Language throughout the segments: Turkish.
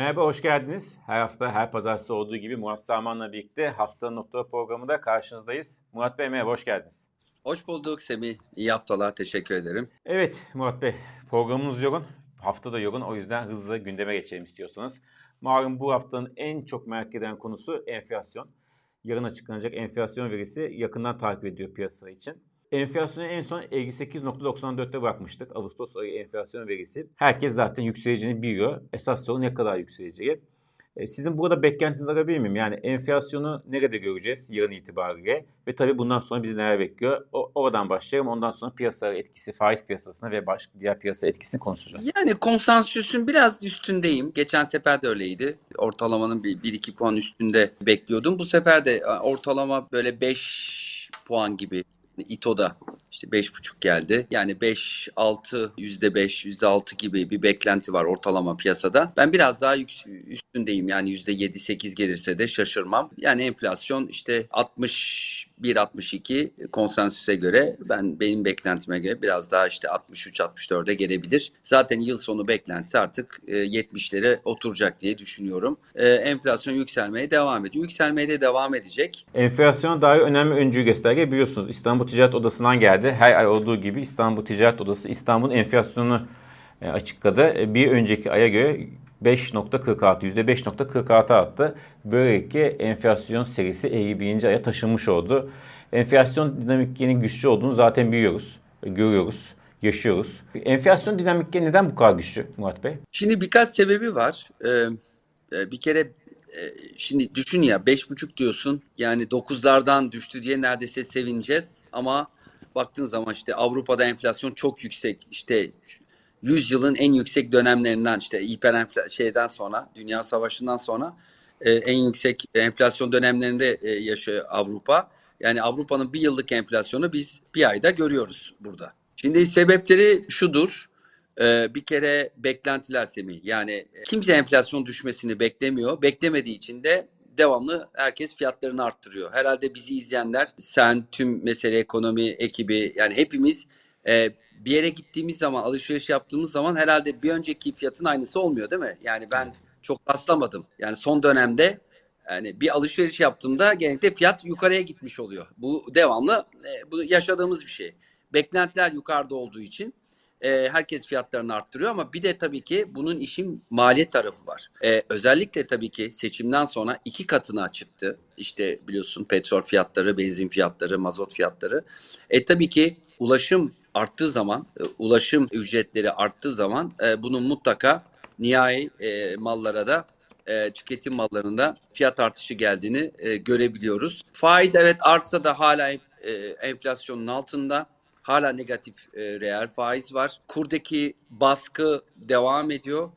Merhaba, hoş geldiniz. Her hafta, her pazartesi olduğu gibi Murat Sarman'la birlikte Haftanın Nokta programında karşınızdayız. Murat Bey merhaba, hoş geldiniz. Hoş bulduk Semih. İyi haftalar, teşekkür ederim. Evet Murat Bey, programımız yoğun. Hafta da yoğun, o yüzden hızlı gündeme geçelim istiyorsanız. Malum bu haftanın en çok merak eden konusu enflasyon. Yarın açıklanacak enflasyon verisi yakından takip ediyor piyasa için. Enflasyonu en son 58.94'te bırakmıştık. Ağustos ayı enflasyon verisi. Herkes zaten yükseleceğini biliyor. Esas soru ne kadar yükseleceği. E, sizin burada beklentiniz alabilir miyim? Yani enflasyonu nerede göreceğiz yarın itibariyle? Ve tabii bundan sonra bizi neler bekliyor? O, oradan başlayalım. Ondan sonra piyasalara etkisi, faiz piyasasına ve başka diğer piyasa etkisini konuşacağız. Yani konsensüsün biraz üstündeyim. Geçen sefer de öyleydi. Ortalamanın 1-2 puan üstünde bekliyordum. Bu sefer de ortalama böyle 5 puan gibi İTO'da işte 5,5 geldi. Yani 5, 6, %5, %6 gibi bir beklenti var ortalama piyasada. Ben biraz daha üstündeyim. Yani %7, 8 gelirse de şaşırmam. Yani enflasyon işte 60 1.62 konsensüse göre ben benim beklentime göre biraz daha işte 63-64'e gelebilir. Zaten yıl sonu beklentisi artık 70'lere e, oturacak diye düşünüyorum. E, enflasyon yükselmeye devam ediyor. Yükselmeye de devam edecek. Enflasyon dair önemli öncü gösterge biliyorsunuz. İstanbul Ticaret Odası'ndan geldi. Her ay olduğu gibi İstanbul Ticaret Odası İstanbul'un enflasyonunu e, açıkladı. Bir önceki aya göre 5.46, %5.46 arttı. Böylelikle enflasyon serisi 51. aya taşınmış oldu. Enflasyon dinamiklerinin güçlü olduğunu zaten biliyoruz, görüyoruz, yaşıyoruz. Enflasyon dinamikleri neden bu kadar güçlü Murat Bey? Şimdi birkaç sebebi var. Ee, e, bir kere e, şimdi düşün ya 5.5 diyorsun yani 9'lardan düştü diye neredeyse sevineceğiz ama baktığın zaman işte Avrupa'da enflasyon çok yüksek işte 100 yılın en yüksek dönemlerinden işte hiper şeyden sonra Dünya Savaşı'ndan sonra e, en yüksek enflasyon dönemlerinde e, yaşıyor Avrupa. Yani Avrupa'nın bir yıllık enflasyonu biz bir ayda görüyoruz burada. Şimdi sebepleri şudur. Ee, bir kere beklentiler Semih. Yani kimse enflasyon düşmesini beklemiyor. Beklemediği için de devamlı herkes fiyatlarını arttırıyor. Herhalde bizi izleyenler, sen, tüm mesele ekonomi ekibi yani hepimiz e, bir yere gittiğimiz zaman, alışveriş yaptığımız zaman herhalde bir önceki fiyatın aynısı olmuyor değil mi? Yani ben çok rastlamadım. Yani son dönemde yani bir alışveriş yaptığımda genellikle fiyat yukarıya gitmiş oluyor. Bu devamlı e, bu yaşadığımız bir şey. Beklentiler yukarıda olduğu için e, herkes fiyatlarını arttırıyor ama bir de tabii ki bunun işin maliyet tarafı var. E, özellikle tabii ki seçimden sonra iki katına çıktı. İşte biliyorsun petrol fiyatları, benzin fiyatları, mazot fiyatları. E tabii ki ulaşım arttığı zaman, e, ulaşım ücretleri arttığı zaman e, bunun mutlaka nihai e, mallara da e, tüketim mallarında fiyat artışı geldiğini e, görebiliyoruz. Faiz evet artsa da hala e, enflasyonun altında. Hala negatif e, reel faiz var. Kurdaki baskı devam ediyor.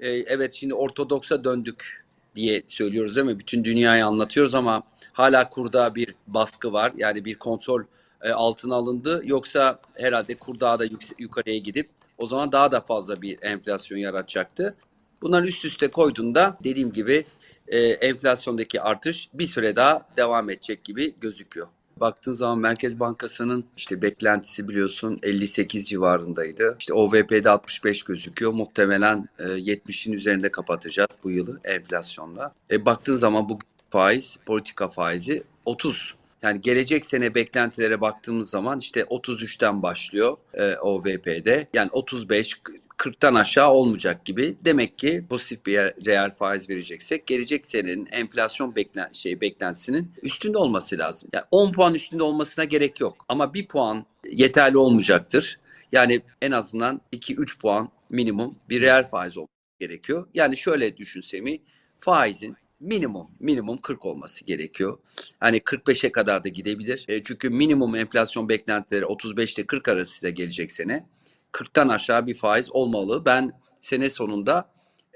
E, evet şimdi ortodoksa döndük diye söylüyoruz değil mi? Bütün dünyayı anlatıyoruz ama hala kurda bir baskı var. Yani bir kontrol e, altına alındı. Yoksa herhalde kur daha da yukarıya gidip o zaman daha da fazla bir enflasyon yaratacaktı. Bunları üst üste koyduğunda dediğim gibi e, enflasyondaki artış bir süre daha devam edecek gibi gözüküyor. Baktığın zaman Merkez Bankası'nın işte beklentisi biliyorsun 58 civarındaydı. İşte OVP'de 65 gözüküyor. Muhtemelen e, 70'in üzerinde kapatacağız bu yılı enflasyonla. E, baktığın zaman bu faiz, politika faizi 30 yani gelecek sene beklentilere baktığımız zaman işte 33'ten başlıyor e, OVP'de. Yani 35 40'tan aşağı olmayacak gibi. Demek ki pozitif bir reel faiz vereceksek gelecek senenin enflasyon beklen şey beklentisinin üstünde olması lazım. Yani 10 puan üstünde olmasına gerek yok. Ama 1 puan yeterli olmayacaktır. Yani en azından 2-3 puan minimum bir reel faiz olması gerekiyor. Yani şöyle düşünsemi faizin minimum minimum 40 olması gerekiyor. Hani 45'e kadar da gidebilir. E, çünkü minimum enflasyon beklentileri 35 ile 40 arasıyla gelecek sene. 40'tan aşağı bir faiz olmalı. Ben sene sonunda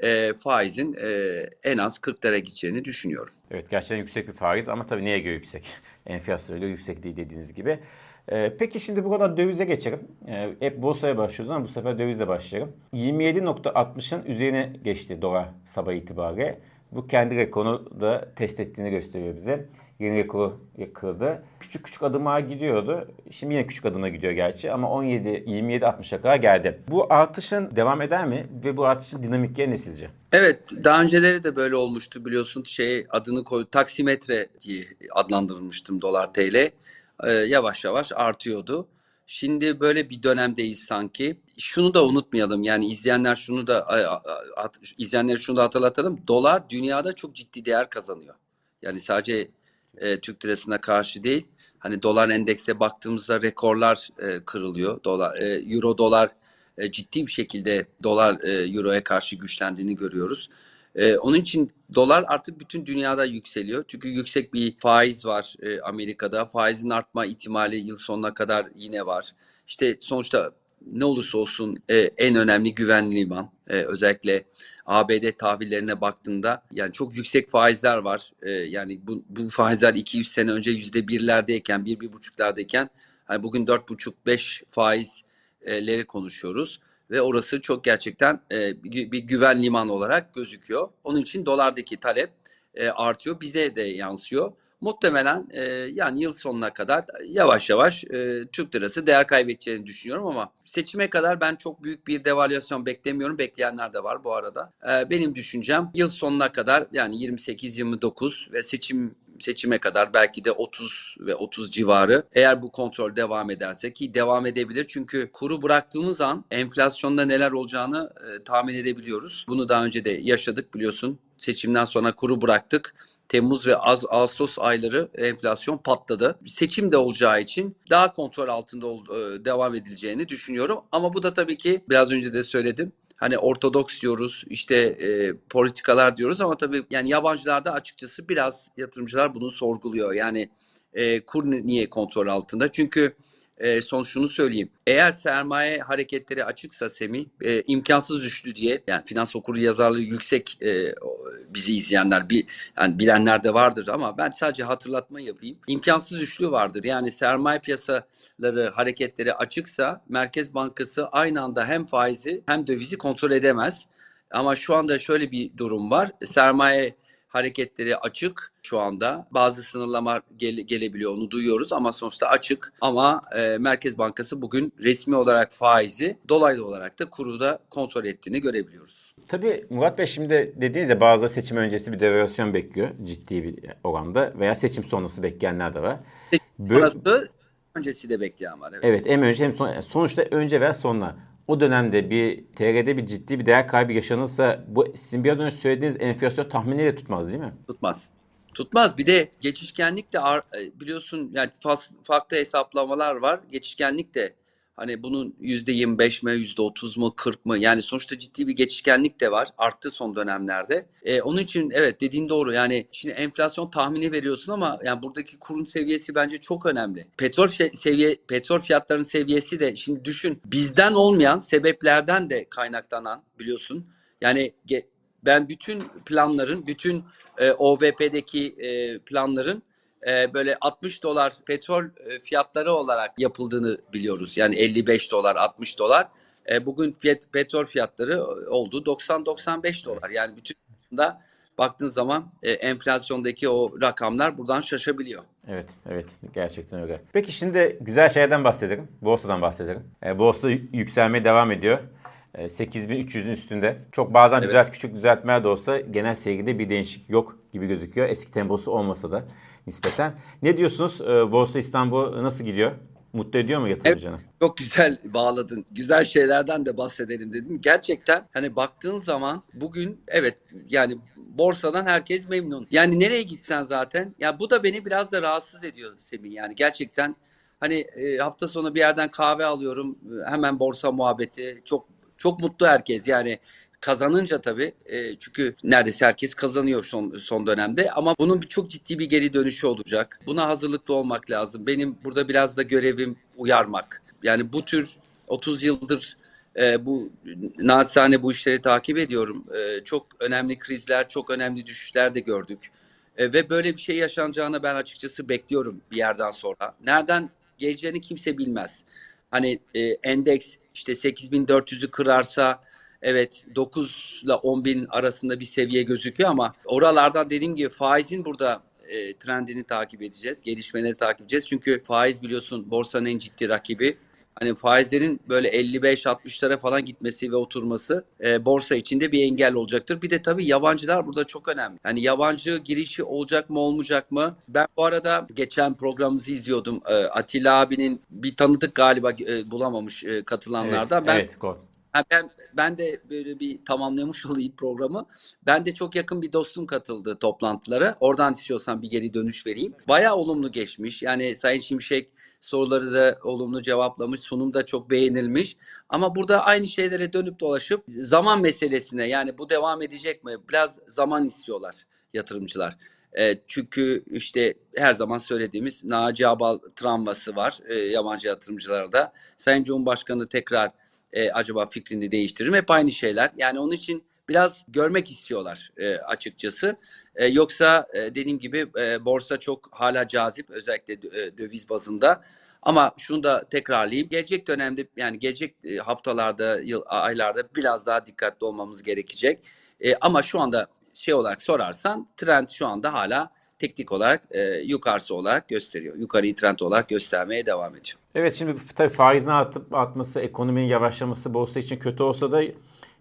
e, faizin e, en az 40'lara gideceğini düşünüyorum. Evet gerçekten yüksek bir faiz ama tabii neye göre yüksek? Enflasyona göre yüksek değil dediğiniz gibi. Ee, peki şimdi bu kadar dövize geçelim. Ee, hep borsaya başlıyoruz ama bu sefer dövizle başlayalım. 27.60'ın üzerine geçti dolar sabah itibariyle. Bu kendi rekorunu da test ettiğini gösteriyor bize. Yeni rekoru kırdı. Küçük küçük adımlar gidiyordu. Şimdi yine küçük adımla gidiyor gerçi ama 17 27 60'a kadar geldi. Bu artışın devam eder mi ve bu artışın dinamikleri ne sizce? Evet, daha önceleri de böyle olmuştu biliyorsun. Şey adını koy, taksimetre diye adlandırılmıştım dolar TL. Ee, yavaş yavaş artıyordu. Şimdi böyle bir dönemdeyiz sanki. Şunu da unutmayalım. Yani izleyenler şunu da at, izleyenleri şunu da hatırlatalım. Dolar dünyada çok ciddi değer kazanıyor. Yani sadece e, Türk lirasına karşı değil. Hani dolar endekse baktığımızda rekorlar e, kırılıyor. Dolar, e, euro dolar e, ciddi bir şekilde dolar e, euroya karşı güçlendiğini görüyoruz. E, onun için dolar artık bütün dünyada yükseliyor. Çünkü yüksek bir faiz var e, Amerika'da. Faizin artma ihtimali yıl sonuna kadar yine var. İşte sonuçta ne olursa olsun e, en önemli güvenli liman. E, özellikle ABD tahvillerine baktığında yani çok yüksek faizler var. E, yani bu, bu faizler 200 sene önce yüzde birlerdeyken, bir, bir buçuklardayken hani bugün dört buçuk, beş faizleri konuşuyoruz ve orası çok gerçekten e, bir, güven limanı olarak gözüküyor. Onun için dolardaki talep e, artıyor, bize de yansıyor. Muhtemelen e, yani yıl sonuna kadar yavaş yavaş e, Türk lirası değer kaybedeceğini düşünüyorum ama seçime kadar ben çok büyük bir devalüasyon beklemiyorum. Bekleyenler de var bu arada. E, benim düşüncem yıl sonuna kadar yani 28-29 ve seçim seçime kadar belki de 30 ve 30 civarı eğer bu kontrol devam ederse ki devam edebilir çünkü kuru bıraktığımız an enflasyonda neler olacağını e, tahmin edebiliyoruz. Bunu daha önce de yaşadık biliyorsun. Seçimden sonra kuru bıraktık. Temmuz ve Ağustos ayları enflasyon patladı. Seçim de olacağı için daha kontrol altında e, devam edileceğini düşünüyorum. Ama bu da tabii ki biraz önce de söyledim hani ortodoks diyoruz işte e, politikalar diyoruz ama tabii yani yabancılarda açıkçası biraz yatırımcılar bunu sorguluyor. Yani e, kur niye kontrol altında? Çünkü e, son şunu söyleyeyim. Eğer sermaye hareketleri açıksa Semih e, imkansız düştü diye yani finans okuru yazarlığı yüksek e, bizi izleyenler bir yani bilenler de vardır ama ben sadece hatırlatma yapayım. İmkansız düşlüğü vardır. Yani sermaye piyasaları hareketleri açıksa Merkez Bankası aynı anda hem faizi hem dövizi kontrol edemez. Ama şu anda şöyle bir durum var. Sermaye hareketleri açık şu anda. Bazı sınırlama gele, gelebiliyor onu duyuyoruz ama sonuçta açık. Ama e, Merkez Bankası bugün resmi olarak faizi dolaylı olarak da kuru da kontrol ettiğini görebiliyoruz. Tabii Murat Bey şimdi dediğiniz ya bazı seçim öncesi bir devalüasyon bekliyor ciddi bir oranda veya seçim sonrası bekleyenler de var. Seçim sonrası öncesi de bekleyen var. Evet. evet hem önce hem son, sonuçta önce ve sonra o dönemde bir TR'de bir ciddi bir değer kaybı yaşanırsa bu sizin biraz önce söylediğiniz enflasyon tahminiyle tutmaz değil mi? Tutmaz. Tutmaz. Bir de geçişkenlik de e, biliyorsun yani farklı hesaplamalar var. Geçişkenlik de Hani bunun %25 mi, %30 mu, 40 mı? Yani sonuçta ciddi bir geçişkenlik de var. Arttı son dönemlerde. E, onun için evet dediğin doğru. Yani şimdi enflasyon tahmini veriyorsun ama yani buradaki kurun seviyesi bence çok önemli. Petrol seviye petrol fiyatlarının seviyesi de şimdi düşün bizden olmayan sebeplerden de kaynaklanan biliyorsun. Yani ben bütün planların, bütün e, OVP'deki e, planların e, böyle 60 dolar petrol e, fiyatları olarak yapıldığını biliyoruz. Yani 55 dolar, 60 dolar. E, bugün pet, petrol fiyatları oldu 90-95 dolar. Yani bütün da baktığın zaman e, enflasyondaki o rakamlar buradan şaşabiliyor. Evet, evet gerçekten öyle. Peki şimdi güzel şeylerden bahsedelim. Borsadan bahsedelim. E, borsa yükselmeye devam ediyor. 8300'ün e, üstünde. Çok bazen evet. düzelt küçük düzeltmeler de olsa genel sergide bir değişik yok gibi gözüküyor. Eski temposu olmasa da nispeten. Ne diyorsunuz? Ee, Borsa İstanbul nasıl gidiyor? Mutlu ediyor mu yatırımcını? Evet, çok güzel bağladın. Güzel şeylerden de bahsedelim dedim. Gerçekten hani baktığın zaman bugün evet yani borsadan herkes memnun. Yani nereye gitsen zaten ya bu da beni biraz da rahatsız ediyor Semih. Yani gerçekten hani e, hafta sonu bir yerden kahve alıyorum. Hemen borsa muhabbeti. Çok çok mutlu herkes. Yani kazanınca tabii e, çünkü neredeyse herkes kazanıyor son, son dönemde ama bunun çok ciddi bir geri dönüşü olacak. Buna hazırlıklı olmak lazım. Benim burada biraz da görevim uyarmak. Yani bu tür 30 yıldır e, bu naçizane bu işleri takip ediyorum. E, çok önemli krizler, çok önemli düşüşler de gördük. E, ve böyle bir şey yaşanacağını ben açıkçası bekliyorum bir yerden sonra. Nereden geleceğini kimse bilmez. Hani e, endeks işte 8400'ü kırarsa Evet 9 ile 10 bin arasında bir seviye gözüküyor ama oralardan dediğim gibi faizin burada e, trendini takip edeceğiz. Gelişmeleri takip edeceğiz. Çünkü faiz biliyorsun borsanın en ciddi rakibi. Hani faizlerin böyle 55-60'lara falan gitmesi ve oturması e, borsa içinde bir engel olacaktır. Bir de tabii yabancılar burada çok önemli. Yani yabancı girişi olacak mı olmayacak mı? Ben bu arada geçen programımızı izliyordum. E, Atilla abinin bir tanıdık galiba e, bulamamış e, katılanlardan. Evet, ben evet. Ben ben de böyle bir tamamlamış olayım programı. Ben de çok yakın bir dostum katıldı toplantılara. Oradan istiyorsan bir geri dönüş vereyim. Bayağı olumlu geçmiş. Yani Sayın Şimşek soruları da olumlu cevaplamış. Sunum da çok beğenilmiş. Ama burada aynı şeylere dönüp dolaşıp zaman meselesine yani bu devam edecek mi? Biraz zaman istiyorlar yatırımcılar. E, çünkü işte her zaman söylediğimiz Naci Abal travması var e, yabancı yatırımcılarda. Sayın Cumhurbaşkanı tekrar e, acaba fikrini değiştirir mi? Hep aynı şeyler. Yani onun için biraz görmek istiyorlar e, açıkçası. E, yoksa e, dediğim gibi e, borsa çok hala cazip özellikle e, döviz bazında. Ama şunu da tekrarlayayım. Gelecek dönemde yani gelecek e, haftalarda, yıl, aylarda biraz daha dikkatli olmamız gerekecek. E, ama şu anda şey olarak sorarsan trend şu anda hala teknik olarak e, yukarısı olarak gösteriyor. Yukarıyı trend olarak göstermeye devam ediyor. Evet şimdi tabii faizin atıp artması, ekonominin yavaşlaması borsa için kötü olsa da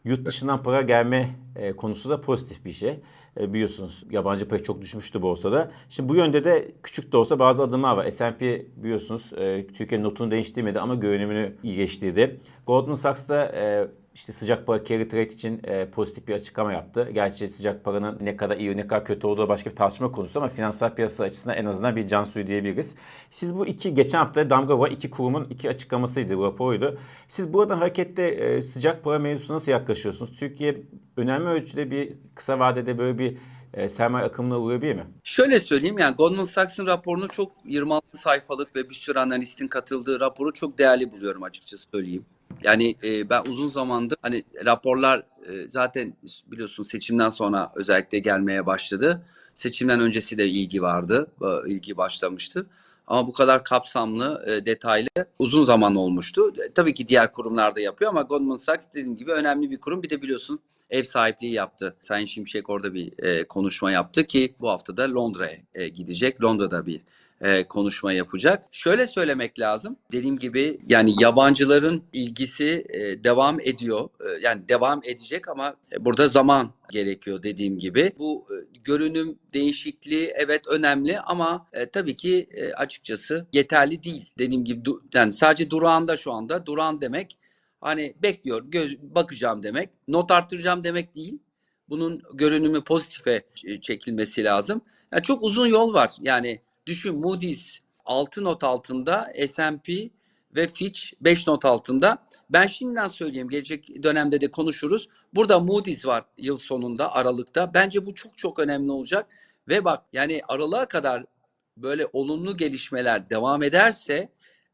yurt dışından para gelme e, konusu da pozitif bir şey. E, biliyorsunuz yabancı para çok düşmüştü borsada. Şimdi bu yönde de küçük de olsa bazı adımlar var. S&P biliyorsunuz e, Türkiye notunu değiştirmedi ama görünümünü iyileştirdi. Goldman Sachs da e, işte sıcak para carry trade için e, pozitif bir açıklama yaptı. Gerçi sıcak paranın ne kadar iyi ne kadar kötü olduğu başka bir tartışma konusu ama finansal piyasa açısından en azından bir can suyu diyebiliriz. Siz bu iki geçen hafta damga var iki kurumun iki açıklamasıydı, bu raporuydu. Siz buradan hareketle e, sıcak para mevzusuna nasıl yaklaşıyorsunuz? Türkiye önemli ölçüde bir kısa vadede böyle bir e, sermaye akımına uğrayabilir mi? Şöyle söyleyeyim yani Goldman Sachs'ın raporunu çok 26 sayfalık ve bir sürü analistin katıldığı raporu çok değerli buluyorum açıkçası söyleyeyim. Yani e, ben uzun zamandır hani raporlar e, zaten biliyorsun seçimden sonra özellikle gelmeye başladı. Seçimden öncesi de ilgi vardı, ilgi başlamıştı. Ama bu kadar kapsamlı, e, detaylı uzun zaman olmuştu. E, tabii ki diğer kurumlar da yapıyor ama Goldman Sachs dediğim gibi önemli bir kurum. Bir de biliyorsun ev sahipliği yaptı. Sayın Şimşek orada bir e, konuşma yaptı ki bu hafta da Londra'ya e, gidecek. Londra'da bir e, konuşma yapacak. Şöyle söylemek lazım. Dediğim gibi yani yabancıların ilgisi e, devam ediyor. E, yani devam edecek ama e, burada zaman gerekiyor dediğim gibi. Bu e, görünüm değişikliği evet önemli ama e, tabii ki e, açıkçası yeterli değil. Dediğim gibi du- yani sadece durağında şu anda. Duran demek hani bekliyor, göz, bakacağım demek. Not arttıracağım demek değil. Bunun görünümü pozitife ç- çekilmesi lazım. Yani çok uzun yol var. Yani düşün Moody's 6 not altında, S&P ve Fitch 5 not altında. Ben şimdiden söyleyeyim gelecek dönemde de konuşuruz. Burada Moody's var yıl sonunda Aralık'ta. Bence bu çok çok önemli olacak. Ve bak yani Aralık'a kadar böyle olumlu gelişmeler devam ederse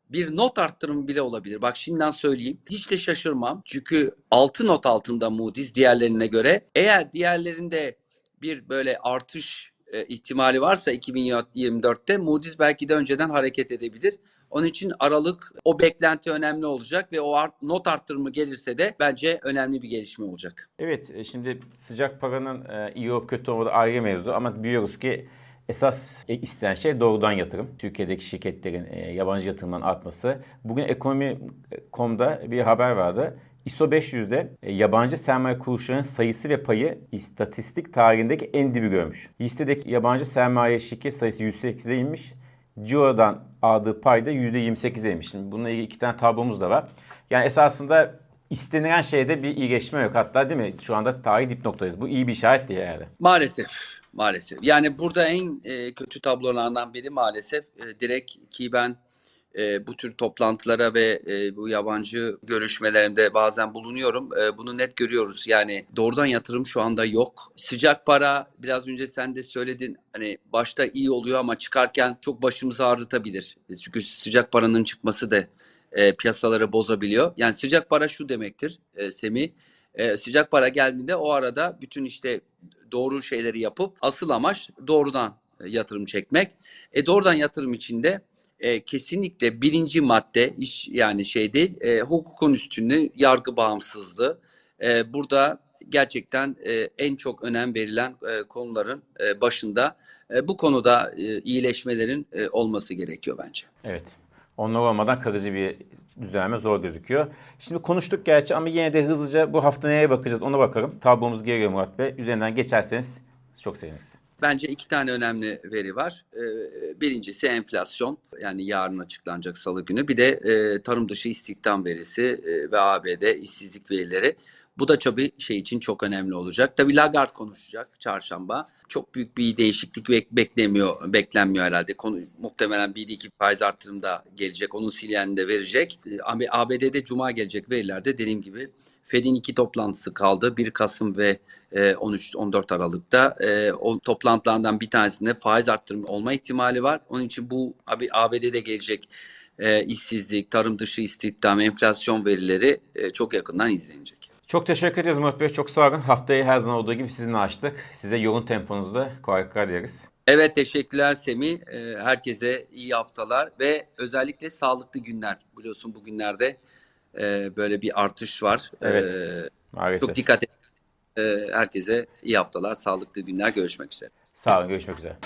bir not arttırımı bile olabilir. Bak şimdiden söyleyeyim. Hiç de şaşırmam. Çünkü 6 not altında Moody's diğerlerine göre. Eğer diğerlerinde bir böyle artış e, ihtimali varsa 2024'te Moody's belki de önceden hareket edebilir. Onun için Aralık o beklenti önemli olacak ve o art, not arttırımı gelirse de bence önemli bir gelişme olacak. Evet e, şimdi sıcak paranın e, iyi olup kötü olmadığı ayrı mevzu ama biliyoruz ki esas e, istenen şey doğrudan yatırım. Türkiye'deki şirketlerin e, yabancı yatırımların artması. Bugün Ekonomi.com'da bir haber vardı. ISO 500'de e, yabancı sermaye kuruluşlarının sayısı ve payı istatistik tarihindeki en dibi görmüş. Listedeki yabancı sermaye şirket sayısı 108'e inmiş. Ciro'dan aldığı pay da %28'e inmiş. Şimdi bununla ilgili iki tane tablomuz da var. Yani esasında istenilen şeyde bir iyileşme yok. Hatta değil mi? Şu anda tarih dip noktadayız. Bu iyi bir işaret diye yani. Maalesef, maalesef. Yani burada en e, kötü tablolardan biri maalesef e, direkt ki ben e, bu tür toplantılara ve e, bu yabancı görüşmelerinde bazen bulunuyorum. E, bunu net görüyoruz. Yani doğrudan yatırım şu anda yok. Sıcak para biraz önce sen de söyledin. Hani başta iyi oluyor ama çıkarken çok başımızı ağrıtabilir. E, Çünkü sıcak paranın çıkması da e, piyasaları bozabiliyor. Yani sıcak para şu demektir e, Semih. E, sıcak para geldiğinde o arada bütün işte doğru şeyleri yapıp asıl amaç doğrudan e, yatırım çekmek. E doğrudan yatırım içinde e, kesinlikle birinci madde iş yani şey değil e, hukukun üstünlüğü, yargı bağımsızlığı e, burada gerçekten e, en çok önem verilen e, konuların e, başında e, bu konuda e, iyileşmelerin e, olması gerekiyor bence. Evet. Onlar olmadan kalıcı bir düzelme zor gözüküyor. Şimdi konuştuk gerçi ama yine de hızlıca bu hafta neye bakacağız ona bakalım. Tablomuz geliyor Murat Bey. Üzerinden geçerseniz çok seviniriz. Bence iki tane önemli veri var. Ee, Birincisi enflasyon yani yarın açıklanacak salı günü. Bir de e, tarım dışı istihdam verisi e, ve ABD işsizlik verileri. Bu da tabii şey için çok önemli olacak. Tabii Lagarde konuşacak çarşamba. Çok büyük bir değişiklik bek- beklemiyor, beklenmiyor herhalde. Konu, muhtemelen bir iki faiz artırım da gelecek. Onun sinyalini de verecek. Ee, AB- ABD'de Cuma gelecek verilerde dediğim gibi Fed'in iki toplantısı kaldı. 1 Kasım ve e, 13-14 Aralık'ta. E, o toplantılardan bir tanesinde faiz arttırımı olma ihtimali var. Onun için bu ABD'de gelecek e, işsizlik, tarım dışı istihdam, enflasyon verileri e, çok yakından izlenecek. Çok teşekkür ederiz Murat Bey. Çok sağ olun. Haftayı her zaman olduğu gibi sizinle açtık. Size yoğun temponuzda kolaylıklar dileriz. Evet teşekkürler Semih. E, herkese iyi haftalar ve özellikle sağlıklı günler. Biliyorsun bugünlerde e, böyle bir artış var. Evet. E, Maalesef. çok dikkat edin. E, herkese iyi haftalar, sağlıklı günler. Görüşmek üzere. Sağ olun. Görüşmek üzere.